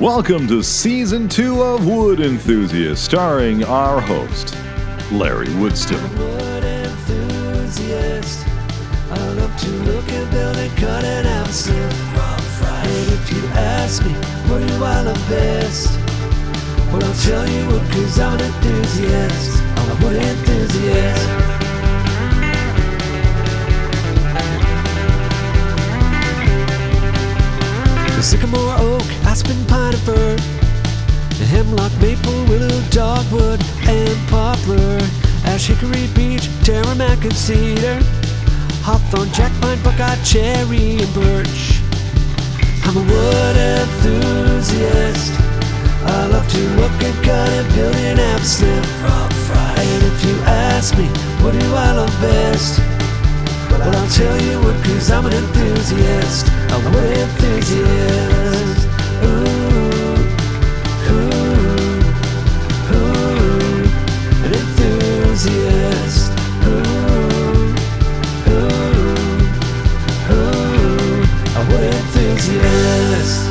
Welcome to season two of Wood Enthusiast, starring our host, Larry Woodstone. wood enthusiast. I love to look at building, cut if you ask me, what do I love best? Well, I'll tell you what, cause I'm an enthusiast. I'm a wood enthusiast. Sycamore, oak, aspen, pine, and fir. Hemlock, maple, willow, dogwood, and poplar. Ash, hickory, beech, tamarack, and cedar. Hawthorn, jack pine, buckeye, cherry, and birch. I'm a wood enthusiast. I love to look and cut and build and have slip. And if you ask me, what do I love best? Well, I'll tell you cause I'm an enthusiast. I'm a wood enthusiast. Ooh, ooh, ooh, an enthusiast. Ooh, ooh, ooh, a wood enthusiast.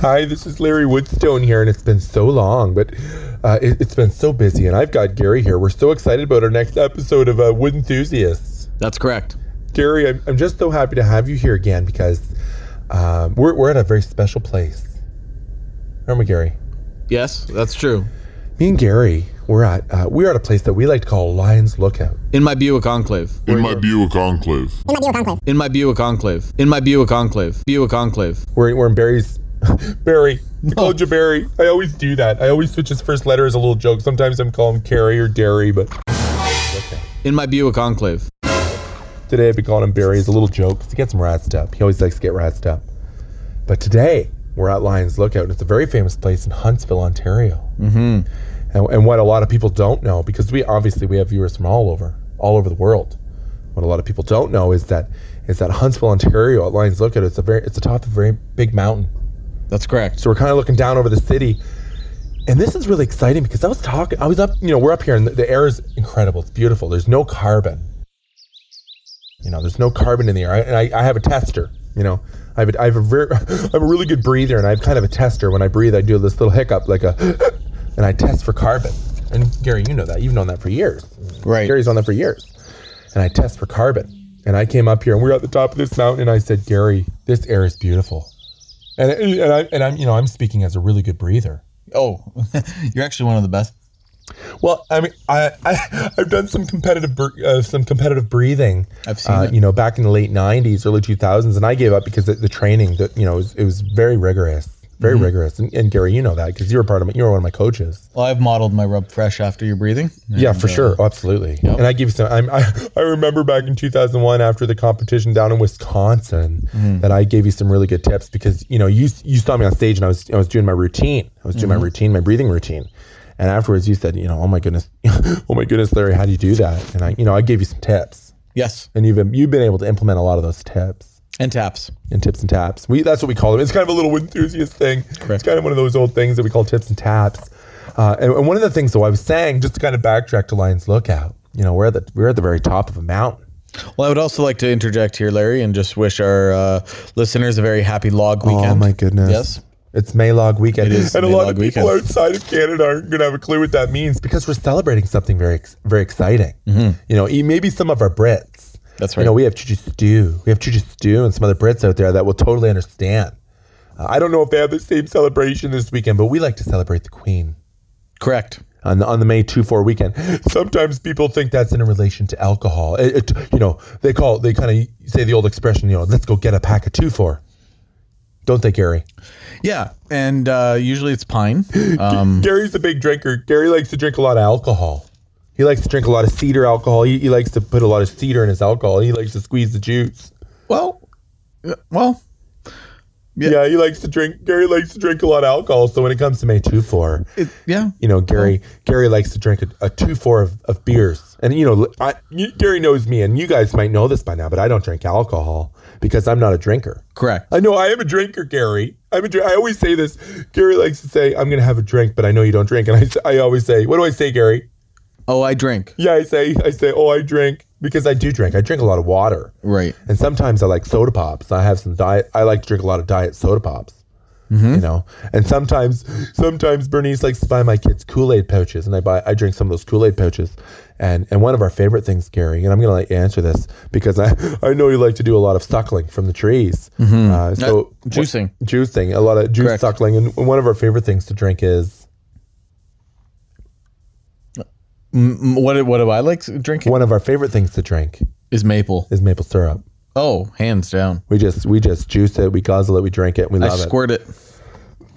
Hi, this is Larry Woodstone here, and it's been so long, but uh, it, it's been so busy, and I've got Gary here. We're so excited about our next episode of uh, Wood Enthusiasts. That's correct. Gary, I'm, I'm just so happy to have you here again because um, we're, we're at a very special place. Remember, Gary? Yes, that's true. Me and Gary, we're at uh, we're at a place that we like to call Lions Lookout. In my Buick Enclave. In my Buick Enclave. In my Buick Enclave. In my Buick Enclave. In my Buick Enclave. Buick Enclave. We're, we're in Barry's. Barry. I called you Barry. I always do that. I always switch his first letter as a little joke. Sometimes I'm calling him Carrie or Derry, but In my Buick Enclave. Today I've been calling him Barry as a little joke 'cause he gets him razzed up. He always likes to get razzed up. But today we're at Lions Lookout. and It's a very famous place in Huntsville, Ontario. Mm-hmm. And, and what a lot of people don't know, because we obviously we have viewers from all over, all over the world. What a lot of people don't know is that is that Huntsville, Ontario, at Lions Lookout, it's a very it's the top of a very big mountain. That's correct. So we're kind of looking down over the city. And this is really exciting because I was talking, I was up, you know, we're up here and the, the air is incredible. It's beautiful. There's no carbon. You know, there's no carbon in the air. I, and I, I have a tester, you know, I have a, I have a very, I'm a really good breather and I have kind of a tester. When I breathe, I do this little hiccup, like a, and I test for carbon. And Gary, you know that. You've known that for years. Right. Gary's known that for years. And I test for carbon. And I came up here and we are at the top of this mountain and I said, Gary, this air is beautiful. And, and, I, and I'm, you know, I'm speaking as a really good breather. Oh, you're actually one of the best. Well, I mean, I, I I've done some competitive uh, some competitive breathing. I've seen uh, it. You know, back in the late '90s, early 2000s, and I gave up because the, the training that you know it was, it was very rigorous, very Mm-hmm. rigorous. And, and Gary, you know that because you were part of my, you were one of my coaches. Well, I've modeled my rub fresh after your breathing. yeah, for uh, sure, oh, absolutely. And I give you some. I'm, I I remember back in 2001 after the competition down in Wisconsin Mm-hmm. that I gave you some really good tips because you know you you saw me on stage and I was I was doing my routine. I was doing Mm-hmm. my routine, my breathing routine. And afterwards, you said, you know, oh my goodness, oh my goodness, Larry, how do you do that? And I, you know, I gave you some tips, Yes. and you've been, you've been able to implement a lot of those tips And taps. and tips and taps. We that's what we call them. It's kind of a little enthusiast thing. It's kind of one of those old things that we call tips and taps. Uh, and, and one of the things, though, I was saying, just to kind of backtrack to Lions Lookout, you know, we're at the we're at the very top of a mountain. Well, I would also like to interject here, Larry, and just wish our uh, listeners a very happy log weekend. Oh my goodness! Yes. It's Maylog weekend, It is and a lot Maylog of people weekend. outside of Canada aren't going to have a clue what that means because we're celebrating something very, very exciting. You know, maybe some of our Brits. That's You know, we have Chuchu Stew. We have Chuchu Stew and some other Brits out there that will totally understand. Uh, I don't know if they have the same celebration this weekend, but we like to celebrate the Queen Correct. on the, on the May 2 4 weekend. Sometimes people think that's in relation to alcohol. It, it- you know, they call, they kind of say the old expression, you know, let's go get a pack of 2 4. Don't they, Gary? Yeah. And uh, usually it's pine. Um, Gary's a big drinker. Gary likes to drink a lot of alcohol. He likes to drink a lot of cedar alcohol. He, he likes to put a lot of cedar in his alcohol. He likes to squeeze the juice. well, well, Yeah. he likes to drink. Gary likes to drink a lot of alcohol. So when it comes to May two four, yeah. you know, Gary Gary likes to drink a, a two four of, of beers. And you know, I, you, Gary knows me, and you guys might know this by now, but I don't drink alcohol because I'm not a drinker. Correct. I know I am a drinker, Gary. I'm a dr- I always say this. Gary likes to say, "I'm going to have a drink," but I know you don't drink, and I I always say, "What do I say, Gary?" Oh, I drink. Yeah, I say, I say, "Oh, I drink," because I do drink. I drink a lot of water. Right. And sometimes I like soda pops. I have some diet. I like to drink a lot of diet soda pops. Mm-hmm. You know, and sometimes, sometimes Bernice likes to buy my kids Kool Aid pouches, and I buy, I drink some of those Kool Aid pouches. And and one of our favorite things, Gary, and I'm going to let you answer this because I I know you like to do a lot of suckling from the trees. Uh, so Uh, juicing. juicing, a lot of juice Correct. suckling, and one of our favorite things to drink is M- What what do I like drinking? one of our favorite things to drink Is maple. is maple syrup. Oh, hands down. We just we just juice it, we guzzle it, we drink it, we I love it. squirt it.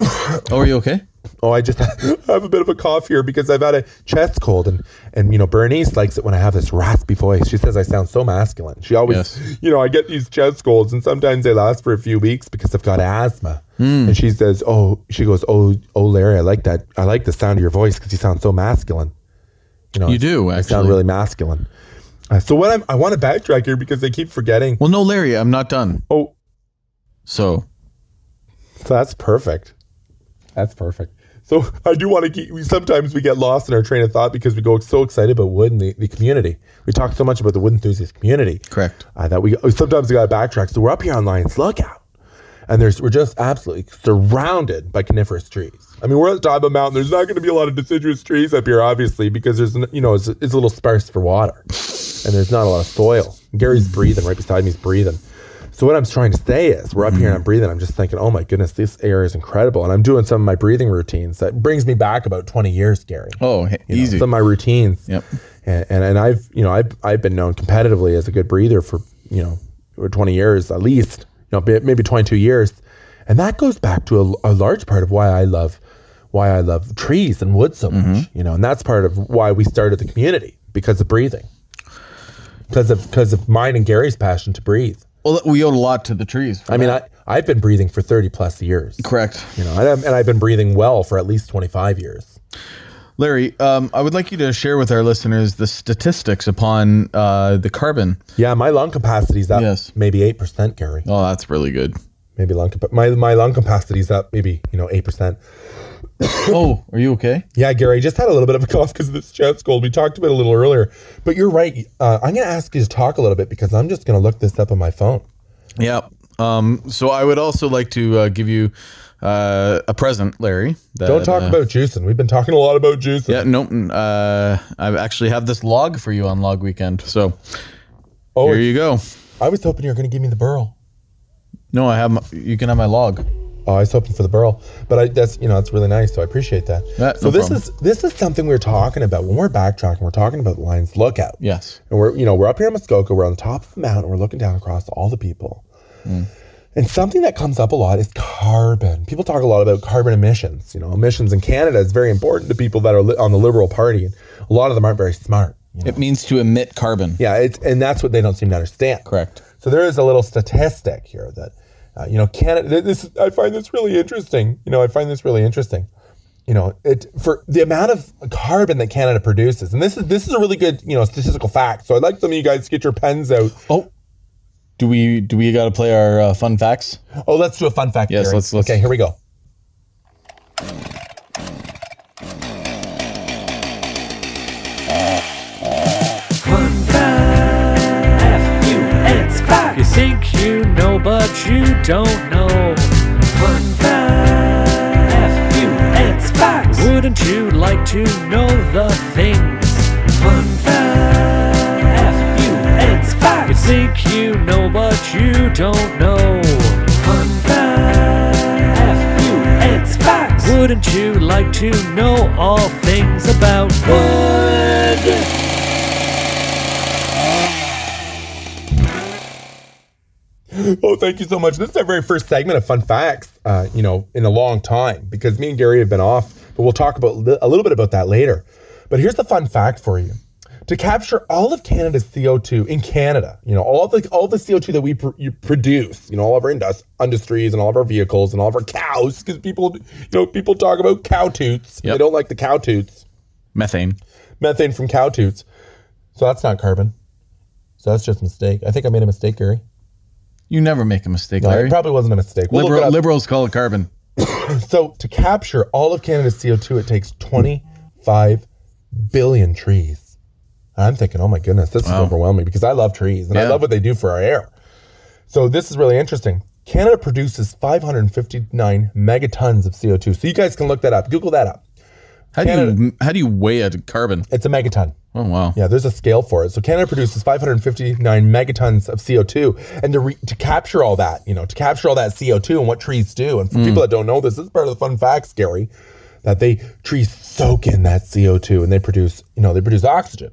oh, are you okay? Oh, I just have a bit of a cough here because I've had a chest cold, and and you know Bernice likes it when I have this raspy voice. She says I sound so masculine. She always, Yes. you know, I get these chest colds, and sometimes they last for a few weeks because I've got asthma. Hmm. And she says, "Oh, she goes, oh, oh, Larry, I like that. I like the sound of your voice because you sound so masculine. You know, You do, I sound really masculine. Uh, so what I'm, I want to backtrack here because they keep forgetting. Well, no, Larry, I'm not done. Oh, So So that's perfect. That's perfect. So I do want to keep. We, sometimes we get lost in our train of thought because we go so excited about wood and the, the community. We talk so much about the wood enthusiast community. correct. Uh, that we sometimes we got to backtrack. So we're up here on Lions Lookout, and there's we're just absolutely surrounded by coniferous trees. I mean, we're at the top of a mountain. There's not going to be a lot of deciduous trees up here, obviously, because there's you know it's, it's a little sparse for water, and there's not a lot of soil. Gary's breathing right beside me. He's breathing. So what I'm trying to say is, we're up here and I'm breathing. I'm just thinking, oh my goodness, this air is incredible, and I'm doing some of my breathing routines that brings me back about 20 years, Gary Oh, h- you know, easy. some of my routines. Yep. And, and and I've you know I've I've been known competitively as a good breather for you know for 20 years at least you know maybe 22 years, and that goes back to a, a large part of why I love why I love trees and wood so much. You know, and that's part of why we started the community because of breathing, because of because of mine and Gary's passion to breathe. well, we owe a lot to the trees. I mean. I I've been breathing for 30 plus years. correct. You know, and, and I've been breathing well for at least 25 years. Larry, um, I would like you to share with our listeners the statistics upon uh, the carbon. Yeah, my lung capacity is up Yes. maybe eight percent, Gary. Oh, that's really good. maybe lung capa- my my lung capacity is up maybe you know eight percent. Oh, are you okay? Yeah, Gary, I just had a little bit of a cough because of this chest cold. We talked about it a little earlier, but you're right. Uh, I'm going to ask you to talk a little bit because I'm just going to look this up on my phone. Yeah. Um, so I would also like to uh, give you uh, a present, Larry. that, Don't talk uh, about juicing. We've been talking a lot about juicing. Yeah, no. mm, Uh, I actually have this log for you on Log Weekend. So oh, here you go. I was hoping you were going to give me the burl. No, I have. My, you can have my log. Oh, I was hoping for the burl, but I, that's you know that's really nice. So I appreciate that. Yeah, so no this problem. is this is something we're talking about when we're backtracking. We're talking about Lions Lookout. Yes. And we're, you know, we're up here in Muskoka. We're on the top of the mountain. We're looking down across all the people. Mm. And something that comes up a lot is carbon. People talk a lot about carbon emissions. You know, emissions in Canada is very important to people that are li- on the Liberal Party, and a lot of them aren't very smart. you know. It means to emit carbon. Yeah, it's and that's what they don't seem to understand. Correct. So there is a little statistic here that, uh, you know, Canada. This I find this really interesting. You know, I find this really interesting. You know, it for the amount of carbon that Canada produces, and this is this is a really good you know statistical fact. So I'd like some of you guys to get your pens out. Oh, do we do we got to play our uh, fun facts? Oh, let's do a fun fact. Yes, let's- let's- Okay, here we go. You think you know, but you don't know. Fun fact. F-U-X fact. Wouldn't you like to know the things? Fun fact. F-U-X fact. You think you know, but you don't know. Fun fact. F-U-X fact. Wouldn't you like to know all things about wood? Oh, thank you so much. This is our very first segment of fun facts. Uh, you know, in a long time because me and Gary have been off, but we'll talk about li- a little bit about that later. But here's the fun fact for you: to capture all of Canada's CO2 in Canada, you know, all the all the CO2 that we pr- you produce, you know, all of our indus- industries and all of our vehicles and all of our cows, because people, you know, people talk about cow toots. Yep. They don't like the cow toots, Methane. methane from cow toots. So that's not carbon. So that's just a mistake. I think I made a mistake, Gary. You never make a mistake, No, Larry. it probably wasn't a mistake. We'll look it Liberal, up. liberals call it carbon. So to capture all of Canada's CO2, it takes 25 billion trees. And I'm thinking, oh my goodness, this is overwhelming because I love trees and I Yeah. love what they do for our air. So this is really interesting. Canada produces 559 megatons of CO2. So you guys can look that up. Google that up. How do you how do you weigh a carbon? It's a megaton. Oh wow. Yeah, there's a scale for it. So Canada produces 559 megatons of CO2, and to re- to capture all that, you know, to capture all that CO2 and what trees do. And for mm. people that don't know this, this is part of the fun facts, Gary, that they trees soak in that CO2 and they produce, you know, they produce oxygen.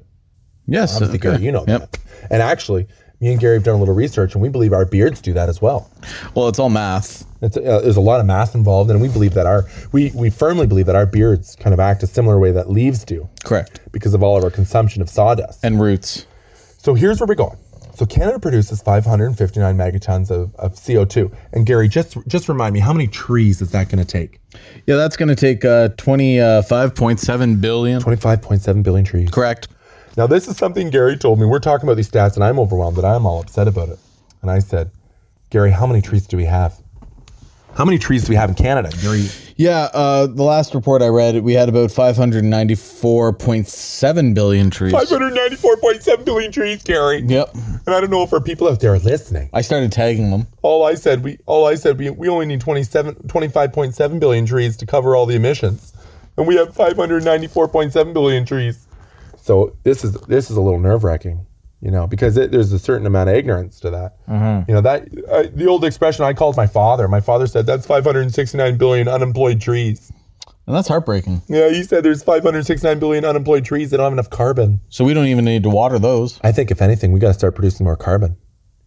Yes. Okay. Gary, you know Yep. that. And actually, me and Gary have done a little research, and we believe our beards do that as well. Well, it's all math. It's, uh, there's a lot of math involved, and we believe that our we we firmly believe that our beards kind of act a similar way that leaves do Correct. because of all of our consumption of sawdust. And roots. So here's where we're going. So Canada produces 559 megatons of, of CO2. And Gary, just just remind me, how many trees is that going to take? Yeah, that's going to take uh, twenty five point seven billion. 25.7 billion trees. Correct. Now this is something Gary told me. We're talking about these stats, and I'm overwhelmed, and I'm all upset about it. And I said, Gary, how many trees do we have? How many trees do we have in Canada? Gary, Yeah, uh, the last report I read, we had about 594.7 billion trees. 594.7 billion trees, Gary. Yep. And I don't know if our people out there are listening. I started tagging them. All I said, we all I said, we, we only need 27, 25.7 billion trees to cover all the emissions, and we have 594.7 billion trees. So this is this is a little nerve wracking, you know, because it, there's a certain amount of ignorance to that. You know that uh, the old expression I called my father. My father said that's 569 billion unemployed trees. And that's heartbreaking. Yeah, he said there's 569 billion unemployed trees that don't have enough carbon. So we don't even need to water those. I think if anything, we got to start producing more carbon.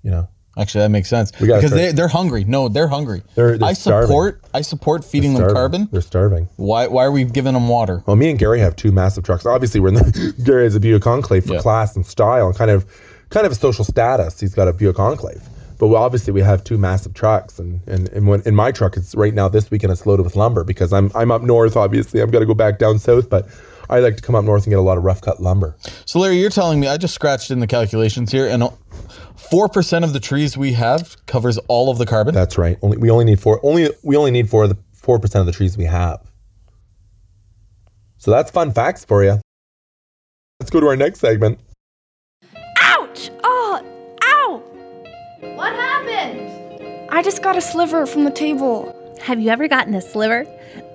You know, Actually, that makes sense. because start- they, they're hungry. No, they're hungry. They're- they're I starving. support I support feeding them carbon. They're starving. Why why are we giving them water? Well, me and Gary have two massive trucks. Obviously, we're in the Gary has a Buick Enclave for Yeah. class and style and kind of kind of a social status. He's got a Buick Enclave. But we, obviously, we have two massive trucks, and and, and when, in my truck, it's right now this weekend it's loaded with lumber because I'm I'm up north. Obviously, I'm got to go back down south, but I like to come up north and get a lot of rough cut lumber. So Larry, you're telling me I just scratched in the calculations here, and four percent of the trees we have covers all of the carbon. That's right. Only we only need four. Only we only need four of the four percent of the trees we have. So that's fun facts for you. Let's go to our next segment. Ouch! Oh, ow! What happened? I just got a sliver from the table. Have you ever gotten a sliver?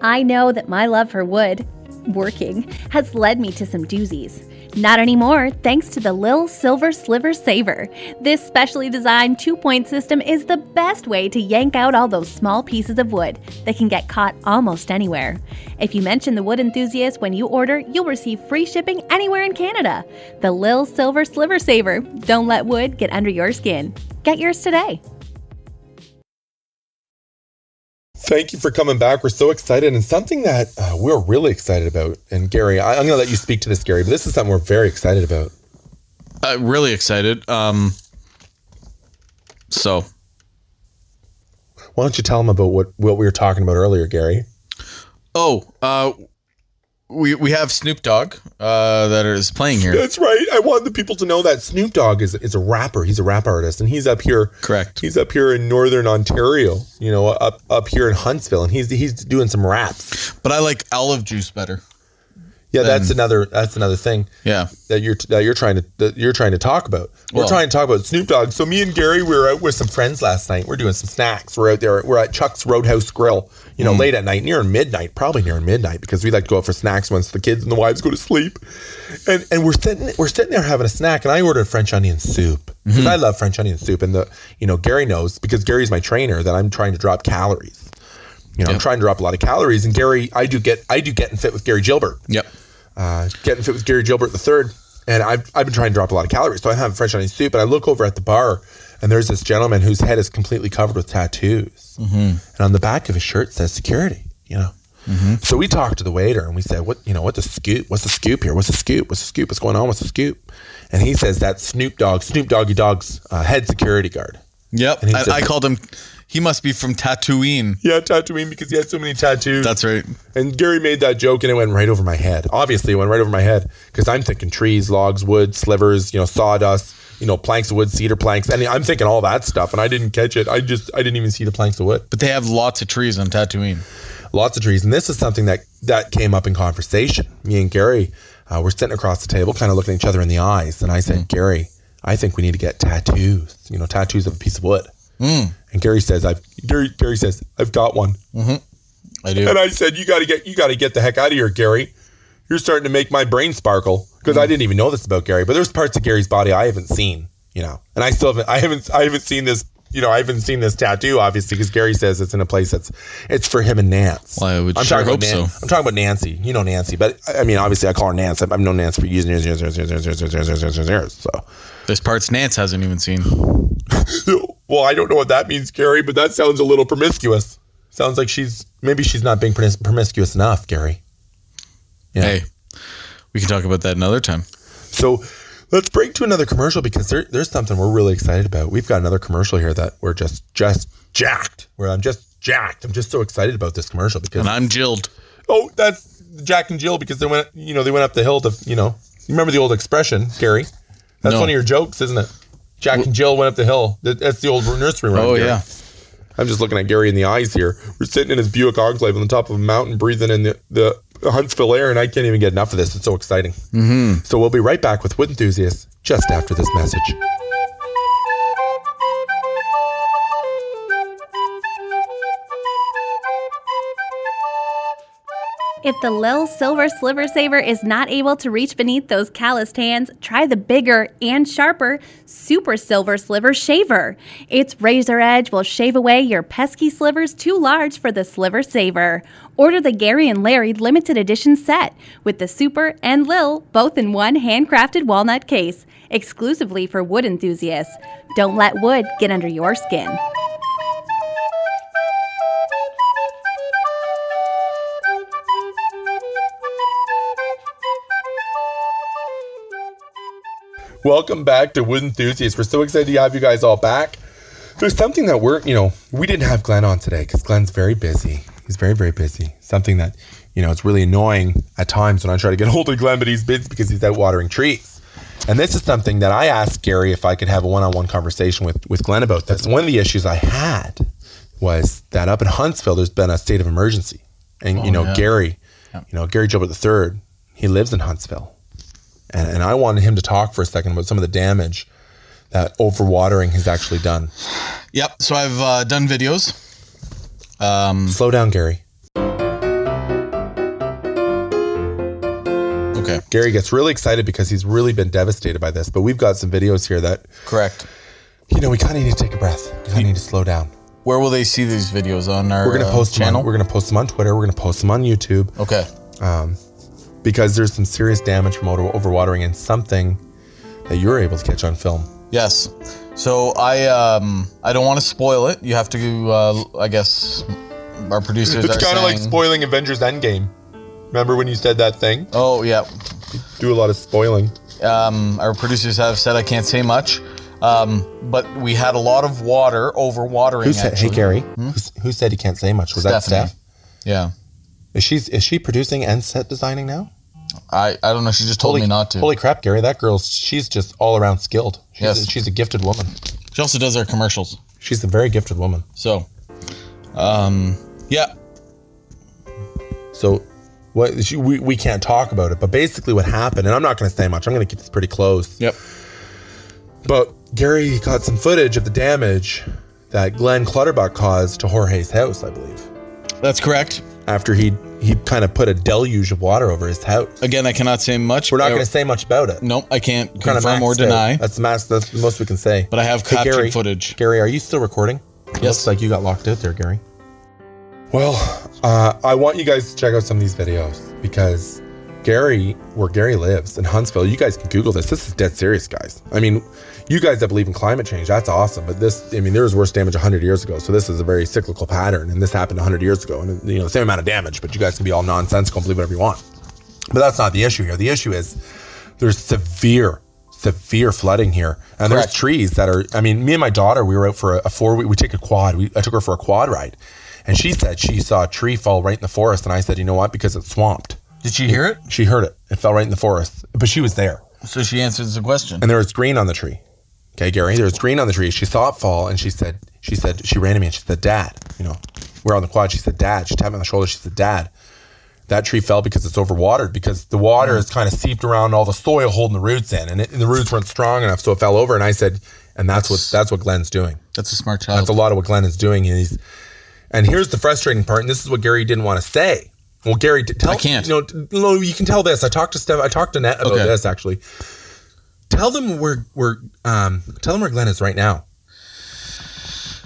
I know that my love for wood, working, has led me to some doozies. Not anymore, thanks to the Lil Silver Sliver Saver. This specially designed two point system is the best way to yank out all those small pieces of wood that can get caught almost anywhere. If you mention the wood enthusiast when you order, you'll receive free shipping anywhere in Canada. The Lil Silver Sliver Saver. Don't let wood get under your skin. Get yours today. Thank you for coming back. We're so excited, and something that uh, we're really excited about. And Gary, I, I'm going to let you speak to this, Gary, but this is something we're very excited about. Uh, really excited. Um, so Why don't you tell them about what what we were talking about earlier, Gary? oh, uh, we we have Snoop Dogg uh, that is playing here. That's right. I want the people to know that Snoop Dogg is is a rapper. He's a rap artist, and he's up here. Correct. He's up here in northern Ontario. You know, up up here in Huntsville, and he's he's doing some raps. But I like olive juice better. Yeah, that's another that's another thing. Yeah. that you're that you're trying to that you're trying to talk about. We're Well- trying to talk about Snoop Dogg. So me and Gary, we were out with some friends last night. We're doing some snacks. We're out there. We're at Chuck's Roadhouse Grill. You know, Mm. late at night, near midnight, probably near midnight, because we like to go out for snacks once the kids and the wives go to sleep. And and we're sitting we're sitting there having a snack, and I ordered French onion soup because Mm-hmm. I love French onion soup. And the you know Gary knows because Gary's my trainer that I'm trying to drop calories. You know, I'm trying to drop a lot of calories. And Gary, I do get I do getting fit with Gary Gilbert Yep. Uh, getting fit with Gary Gilbert the third, and I've I've been trying to drop a lot of calories. So I have French onion soup, and I look over at the bar, and there's this gentleman whose head is completely covered with tattoos, and on the back of his shirt says security. You know. So we talked to the waiter and we said, "What you know? What's the scoop? What's the scoop here? What's the scoop? What's the scoop? What's going on? What's the scoop?" And he says that Snoop Dogg, Snoop Doggy Dogg's uh, head security guard. Yep. And I, said- I called him. He must be from Tatooine. Yeah, Tatooine because he had so many tattoos. That's right. And Gary made that joke and it went right over my head. Obviously, it went right over my head because I'm thinking trees, logs, wood, slivers, you know, sawdust, you know, planks of wood, cedar planks. And I'm thinking all that stuff and I didn't catch it. I just, I didn't even see the planks of wood. But they have lots of trees on Tatooine. lots of trees. And this is something that that came up in conversation. Me and Gary uh, were sitting across the table, kind of looking at each other in the eyes, and I said, Gary, I think we need to get tattoos. You know, tattoos of a piece of wood. Mm. And Gary says, "I've." Gary, Gary says, "I've got one." Mm-hmm. I do. And I said, "You got to get, you got to get the heck out of here, Gary. You're starting to make my brain sparkle because I mm. didn't even know this about Gary. But there's parts of Gary's body I haven't seen, you know, and I still haven't, I haven't, I haven't seen this, you know, I haven't seen this tattoo obviously because Gary says it's in a place that's it's for him and Nance. Well, I would I'm sure hope Nan- so. I'm talking about Nancy. You know Nancy, but I mean, obviously, I call her Nance. I've known Nance for years and years and years and years and years and years, and years, and years. So, this parts Nance hasn't even seen. well, I don't know what that means, Gary, but that sounds a little promiscuous. Sounds like she's maybe she's not being promiscuous enough, Gary. Yeah. Hey, we can talk about that another time. So let's break to another commercial because there, there's something we're really excited about. We've got another commercial here that we're just just jacked. Where I'm just jacked. I'm just so excited about this commercial because And I'm Jilled. oh, that's Jack and Jill because they went you know they went up the hill to you know you remember the old expression, Gary? That's No. one of your jokes, isn't it? Jack and Jill went up the hill. That's the old nursery rhyme. Oh Gary. yeah. I'm just looking at Gary in the eyes here. We're sitting in his Buick Enclave on the top of a mountain, breathing in the, the Huntsville air, and I can't even get enough of this. It's so exciting. Mm-hmm. So we'll be right back with Wood Enthusiasts just after this message. If the Lil Silver Sliver Saver is not able to reach beneath those calloused hands, try the bigger and sharper Super Silver Sliver Shaver. Its razor edge will shave away your pesky slivers too large for the Sliver Saver. Order the Gary and Larry limited edition set with the Super and Lil both in one handcrafted walnut case, exclusively for wood enthusiasts. Don't let wood get under your skin. Welcome back to Wood Enthusiasts. We're so excited to have you guys all back. There's something that we're, you know, we didn't have Glenn on today because Glenn's very busy. He's very, very busy. Something that, you know, it's really annoying at times when I try to get hold of Glenn, but he's busy because he's out watering trees. And this is something that I asked Gary if I could have a one-on-one conversation with with Glenn about this. One of the issues I had was that up in Huntsville, there's been a state of emergency, and oh, you know, yeah. Gary, you know, Gary Gilbert III, he lives in Huntsville, and, and I wanted him to talk for a second about some of the damage that overwatering has actually done. Yep. So I've uh, done videos. Um, Slow down, Gary. okay. Gary gets really excited because he's really been devastated by this. But we've got some videos here that, Correct. you know, we kind of need to take a breath. We kind of need to slow down. Where will they see these videos on our We're gonna uh, post channel? On, we're gonna post them on Twitter. We're gonna post them on YouTube okay. Because there's some serious damage from over- overwatering and something that you're able to catch on film. Yes. So I um I don't want to spoil it. You have to uh, I guess our producers It's are kind of like spoiling Avengers Endgame. Remember when you said that thing? Oh yeah. Do a lot of spoiling. Um, our producers have said I can't say much. Um, but we had a lot of water over watering. Who said? actually. Hey, Gary. Who's- Who said he can't say much? Was that Steph? Yeah. Is she is she producing and set designing now? I, I don't know. She just told me not to. Holy crap, Gary! That girl's she's just all around skilled. She's, Yes. she's a gifted woman. She also does our commercials. She's a very gifted woman. So, um, yeah. So, what she, we we can't talk about it, but basically what happened, and I'm not going to say much. I'm going to keep this pretty close. Yep. But Gary got some footage of the damage that Glenn Clutterbuck caused to Jorge's house, I believe, That's correct. After he he kind of put a deluge of water over his house. Again, I cannot say much. We're not going to say much about it. Nope, I can't Kinda confirm or maxed out. deny. That's the max. That's the most we can say. But I have Hey, captured Gary, footage. Gary, are you still recording? It Yes. Looks like you got locked out there, Gary. Well, uh, I want you guys to check out some of these videos because Gary, where Gary lives in Huntsville, you guys can Google this. This is dead serious, guys. I mean, you guys that believe in climate change, that's awesome. But this, I mean, there was worse damage 100 years ago. So this is a very cyclical pattern. And this happened 100 years ago. And, you know, the same amount of damage, but you guys can be all nonsensical and believe whatever you want. But that's not the issue here. The issue is there's severe, severe flooding here, and there's trees that are. I mean, me and my daughter, we were out for a, a four week. We take a quad. We, I took her for a quad ride, and she said she saw a tree fall right in the forest, and I said, you know what? Because it's swamped. Did she hear it? She heard it. It fell right in the forest, but she was there, So she answers the question. and there was green on the tree. Okay, Gary, there was green on the tree. She saw it fall, and she said, she said, she ran to me and she said, Dad, you know, we're on the quad. She said, Dad. She tapped me on the shoulder. She said, Dad, that tree fell because it's overwatered because the water has kind of seeped around all the soil holding the roots in, and, it, and the roots weren't strong enough, so it fell over. And I said, and that's what that's what Glenn's doing. That's a smart child. That's a lot of what Glenn is doing. And he's, and here's the frustrating part, and this is what Gary didn't want to say. Well, Gary, tell I can't. You know, no, you can tell this. I talked to Steph. I talked to Nat about Okay. this actually. Tell them where where um tell them where Glenn is right now.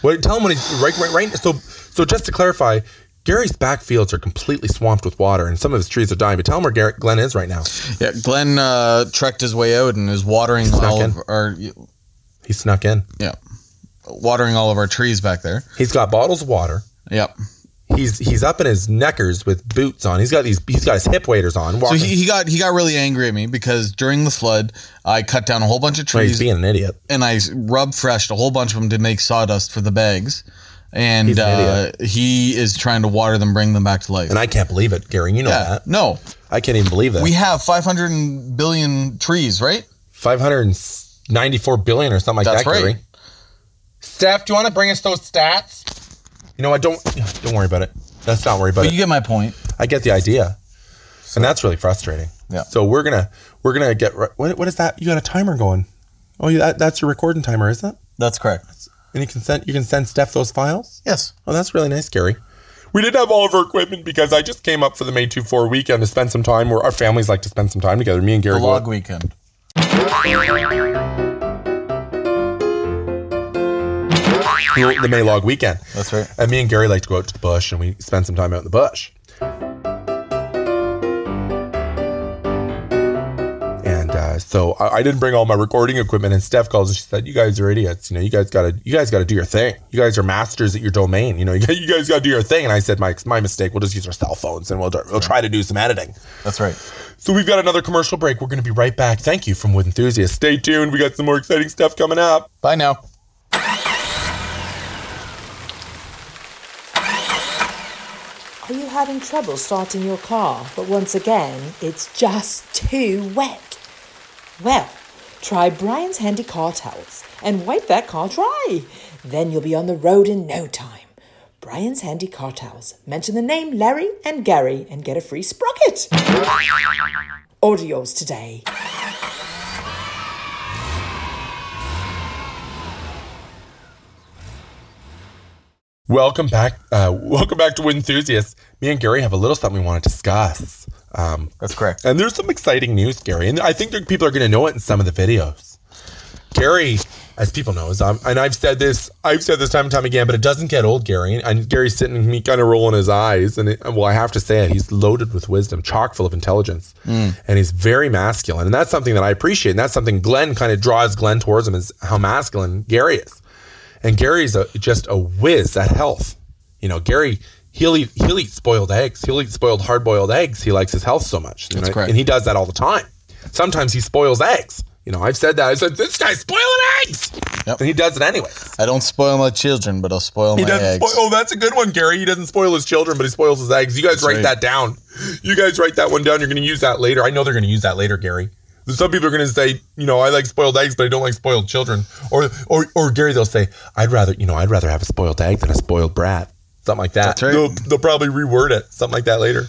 What tell him when he's right right right. So so just to clarify, Gary's backfields are completely swamped with water, and some of his trees are dying. But tell him where Gary, Glenn is right now. yeah, Glenn uh, trekked his way out and is watering all in. of our He snuck in. yeah, watering all of our trees back there. He's got bottles of water. Yep. He's he's up in his neckers with boots on. He's got these. He's got his hip waders on. So he, he got he got really angry at me because during the flood I cut down a whole bunch of Well, he's trees being an idiot. and I rub freshed a whole bunch of them to make sawdust for the bags. And He's an uh, he is trying to water them, bring them back to life. And I can't believe it, Gary. You know yeah, that. no, I can't even believe that. we have 500 billion trees, right? 594 billion or something like That's that, right. Gary. Steph, do you want to bring us those stats? You know what? Don't don't worry about it. Let's not worry about But it. you get my point. I get the idea, and that's really frustrating. Yeah. So we're gonna we're gonna get ri- what what is that? You got a timer going? Oh, yeah, that, that's your recording timer, is it? That's correct. And you can send you can send Steph those files. Yes. Oh, that's really nice, Gary. We didn't have all of our equipment because I just came up for the May 2 4 weekend to spend some time where our families like to spend some time together. Me and Gary The go log weekend. The, the May log weekend. That's right. And me and Gary like to go out to the bush and we spend some time out in the bush. And uh, so I, I didn't bring all my recording equipment. And Steph calls and she said, "You guys are idiots. You know, you guys gotta, you guys gotta do your thing. You guys are masters at your domain. You know, you, you guys gotta do your thing." And I said, "My my mistake. We'll just use our cell phones and we'll we'll try to do some editing." That's right. So we've got another commercial break. We're going to be right back. Thank you from Wood Enthusiasts. Stay tuned. We got some more exciting stuff coming up. Bye now. Are you having trouble starting your car, but once again, it's just too wet? Well, try Brian's Handy Car Towels and wipe that car dry. Then you'll be on the road in no time. Brian's Handy Car Towels. Mention the name Larry and Gary and get a free sprocket. Order yours today. Welcome back. Uh, welcome back to Wood Enthusiasts. Me and Gary have a little something we want to discuss. Um, That's correct. and there's some exciting news, Gary. And I think people are going to know it in some of the videos. Gary, as people know, is, um, and I've said this, I've said this time and time again, but it doesn't get old, Gary. And Gary's sitting and me kind of rolling his eyes. And it, well, I have to say it, he's loaded with wisdom, chock full of intelligence. And he's very masculine. And that's something that I appreciate. And that's something Glenn kind of draws Glenn towards him is how masculine Gary is. And Gary's a, just a whiz at health. You know, Gary, he'll eat he'll eat spoiled eggs. He'll eat spoiled hard boiled eggs. He likes his health so much. That's know, correct. And he does that all the time. Sometimes he spoils eggs. You know, I've said that. I said this guy's spoiling eggs, Yep. and he does it anyway. I don't spoil my children, but I'll spoil He my eggs. Spoil, oh, that's a good one, Gary. He doesn't spoil his children, but he spoils his eggs. You guys write right. that down. You guys write that one down. You're going to use that later. I know they're going to use that later, Gary. Some people are going to say, you know, I like spoiled eggs, but I don't like spoiled children. Or, or, or Gary, they'll say, I'd rather, you know, I'd rather have a spoiled egg than a spoiled brat. Something like that. That's right. They'll, they'll probably reword it, something like that later.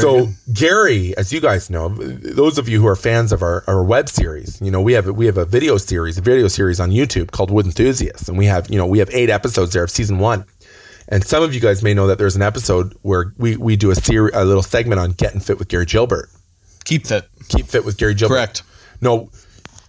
so Gary, as you guys know, those of you who are fans of our, our web series, you know, we have we have a video series, a video series on YouTube called Wood Enthusiasts, and we have you know we have eight episodes there of season one. And some of you guys may know that there's an episode where we we do a series, a little segment on getting fit with Gary Gilbert. Keep fit. Keep fit with Gary Gilbert. Correct. No,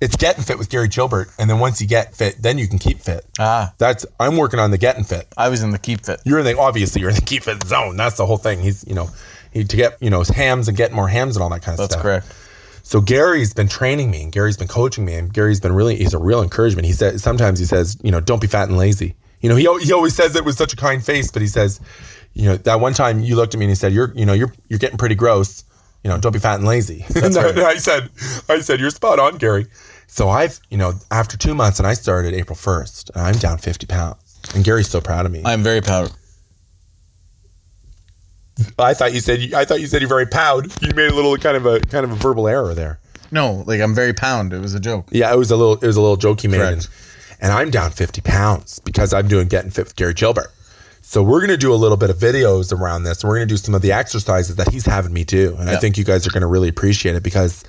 it's getting fit with Gary Gilbert, and then once you get fit, then you can keep fit. Ah, That's I'm working on the getting fit. I was in the keep fit. You're in the obviously you're in the keep fit zone. That's the whole thing. He's you know he to get you know his hams and get more hams and all that kind of That's stuff. That's correct. So Gary's been training me and Gary's been coaching me and Gary's been really he's a real encouragement. He said sometimes he says, you know, don't be fat and lazy. You know, he he always says it with such a kind face, but he says, you know, that one time you looked at me and he said, you're you know, you're you're getting pretty gross. You know, don't be fat and lazy. and right. I said, I said, you're spot on, Gary. So I've, you know, after two months and I started April 1st, and I'm down 50 pounds. And Gary's so proud of me. I'm very proud. I thought you said I thought you said you're very proud. You made a little kind of a kind of a verbal error there. No, like I'm very pound. It was a joke. Yeah, it was a little it was a little joke he made. And, and I'm down 50 pounds because I'm doing getting fit with Gary Gilbert. So we're gonna do a little bit of videos around this. We're gonna do some of the exercises that he's having me do, and I think you guys are gonna really appreciate it because,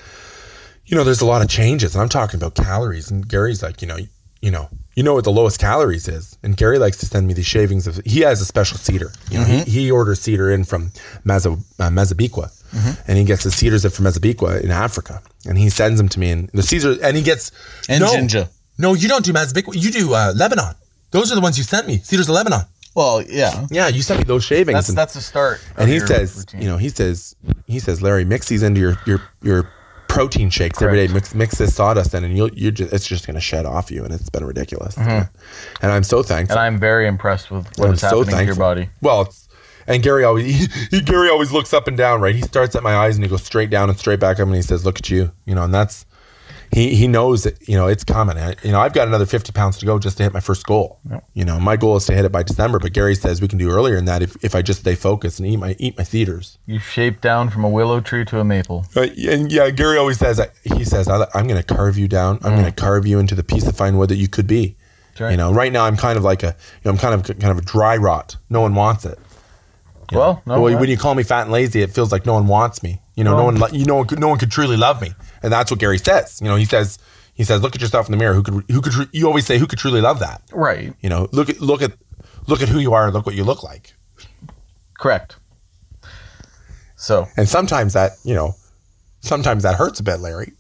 you know, there's a lot of changes, and I'm talking about calories. And Gary's like, you know, you know, you know what the lowest calories is, and Gary likes to send me these shavings of. He has a special cedar. You know, Mm-hmm. he, he orders cedar in from Maza, uh, Mazabiqua, and he gets the cedars in from Mazabiqua in Africa, and he sends them to me, and the cedar, and he gets And no, ginger. No, you don't do Mazabiqua. You do uh, Lebanon. Those are the ones you sent me. Cedars of Lebanon. Well, yeah. Yeah, you sent me those shavings. That's and, that's the start. and he says, routine. you know, he says, he says, Larry, mix these into your your your protein shakes every day. Mix mix this sawdust in, and you'll you just it's just gonna shed off you, and it's been ridiculous. And I'm so thankful. Mm-hmm. and I'm very impressed with what is happening to your body. Well, it's, and Gary always he, he- Gary always looks up and down, right? He starts at my eyes and he goes straight down and straight back up, and he says, "Look at you," you know, and that's he he knows that you know it's coming. I, you know, I've got another 50 pounds to go just to hit my first goal. You know, my goal is to hit it by December, but Gary says we can do earlier than that if, if I just stay focused and eat my eat my theaters. You shape down from a willow tree to a maple. Uh, and yeah, Gary always says he says I, I'm going to carve you down. I'm going to carve you into the piece of fine wood that you could be. right. You know, right now I'm kind of like a, you know, I'm kind of kind of a dry rot. No one wants it. Well, no, Well, when you call me fat and lazy, it feels like no one wants me. You know, no one, you know, no one could truly love me, and that's what Gary says. You know, he says, he says, look at yourself in the mirror. Who could, who could, you always say, who could truly love that? right, You know, look at, look at, look at who you are. And look what you look like. correct. So And sometimes that, you know, sometimes that hurts a bit, Larry.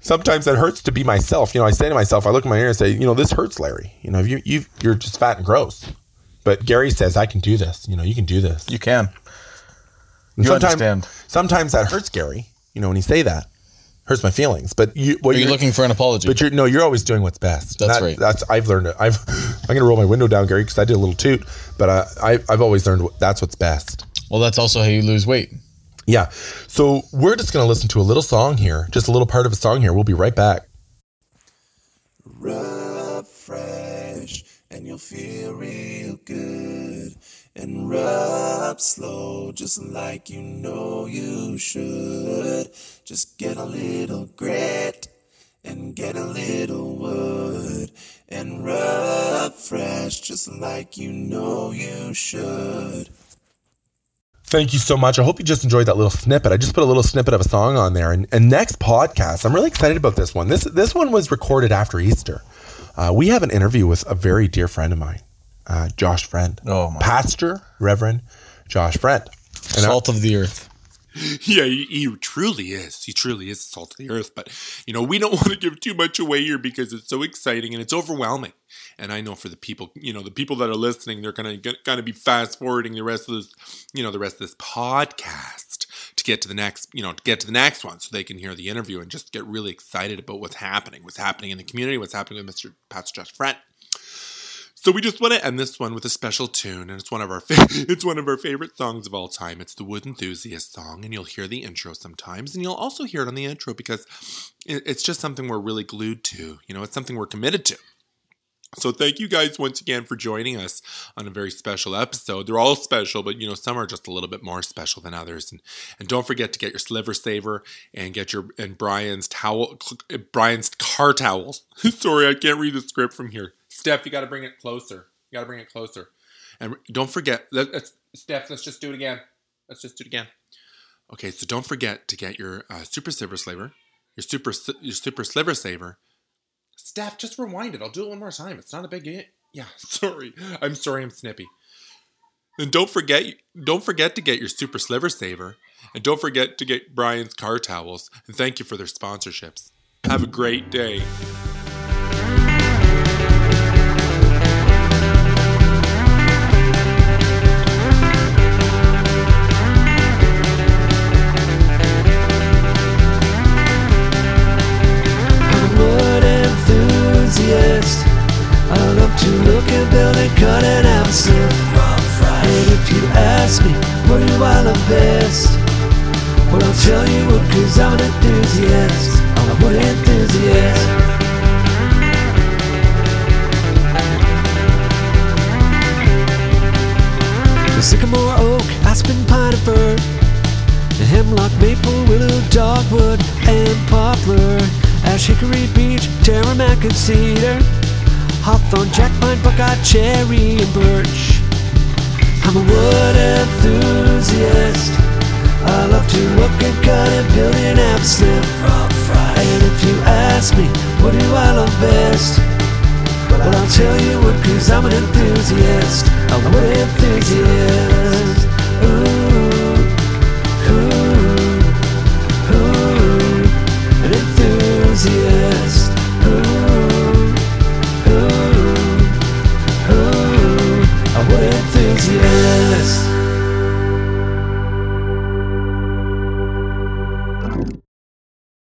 Sometimes that hurts to be myself. You know, I say to myself, I look in my mirror and say, you know, this hurts, Larry. You know, you you you're just fat and gross. But Gary says, I can do this. You know, you can do this. you can. And You sometimes, understand. Sometimes that hurts Gary. You know, when you say that, hurts my feelings. But you, what Are you looking for an apology? But you're no, you're always doing what's best. That's That- right. That's I've learned it. I've I'm gonna roll my window down, Gary, because I did a little toot. But uh, I I've always learned that's what's best. well, that's also how you lose weight. Yeah. So we're just gonna listen to a little song here, just a little part of a song here. We'll be right back. Rub fresh and you'll feel real good. And rub slow just like you know you should. Just get a little grit and get a little wood. And rub fresh just like you know you should. Thank you so much. I hope you just enjoyed that little snippet. I just put a little snippet of a song on there. And, and next podcast, I'm really excited about this one. This this one was recorded after Easter. Uh, we have an interview with a very dear friend of mine, uh, Josh Friend. Oh, my. Pastor Reverend Josh Friend. And I- Salt of the earth. Yeah, he, he truly is. He truly is salt of the earth. But, you know, we don't want to give too much away here because it's so exciting and it's overwhelming. And I know for the people, you know, the people that are listening, they're going to kind of be fast forwarding the rest of this, you know, the rest of this podcast to get to the next, you know, to get to the next one so they can hear the interview and just get really excited about what's happening, what's happening in the community, what's happening with Mr. Pastor Josh Friend. So we just want to end this one with a special tune, and it's one of our fa- it's one of our favorite songs of all time. It's the Wood Enthusiast song, and you'll hear the intro sometimes, and you'll also hear it on the intro because it's just something we're really glued to. You know, it's something we're committed to. So thank you guys once again for joining us on a very special episode. They're all special, but you know some are just a little bit more special than others. And and don't forget to get your sliver saver and get your and Brian's towel, Brian's car towels. Sorry, I can't read the script from here. Steph, you got to bring it closer. You got to bring it closer. And don't forget, let, let's, Steph, let's just do it again. Let's just do it again. Okay, so don't forget to get your uh, super sliver saver, your super your super sliver saver. Steph, just rewind it. I'll do it one more time. It's not a big deal. Yeah, sorry. I'm sorry. I'm snippy. And don't forget, don't forget to get your super sliver saver, and don't forget to get Brian's car towels. And thank you for their sponsorships. Have a great day. Building, cut and if you ask me what do I love best, well I'll tell you what, cause I'm an enthusiast. I'm a wood enthusiast. Sycamore, oak, aspen, pine, and fir. Hemlock, maple, willow, dogwood, and poplar. Ash, hickory, beech, tamarack, and cedar. Hawthorn, jackpine, buckeye, cherry, and birch. I'm a wood enthusiast. I love to look and cut and build an absinthe. And if you ask me, what do I love best? Well, I'll tell you what, cause I'm an enthusiast. A wood enthusiast. Ooh.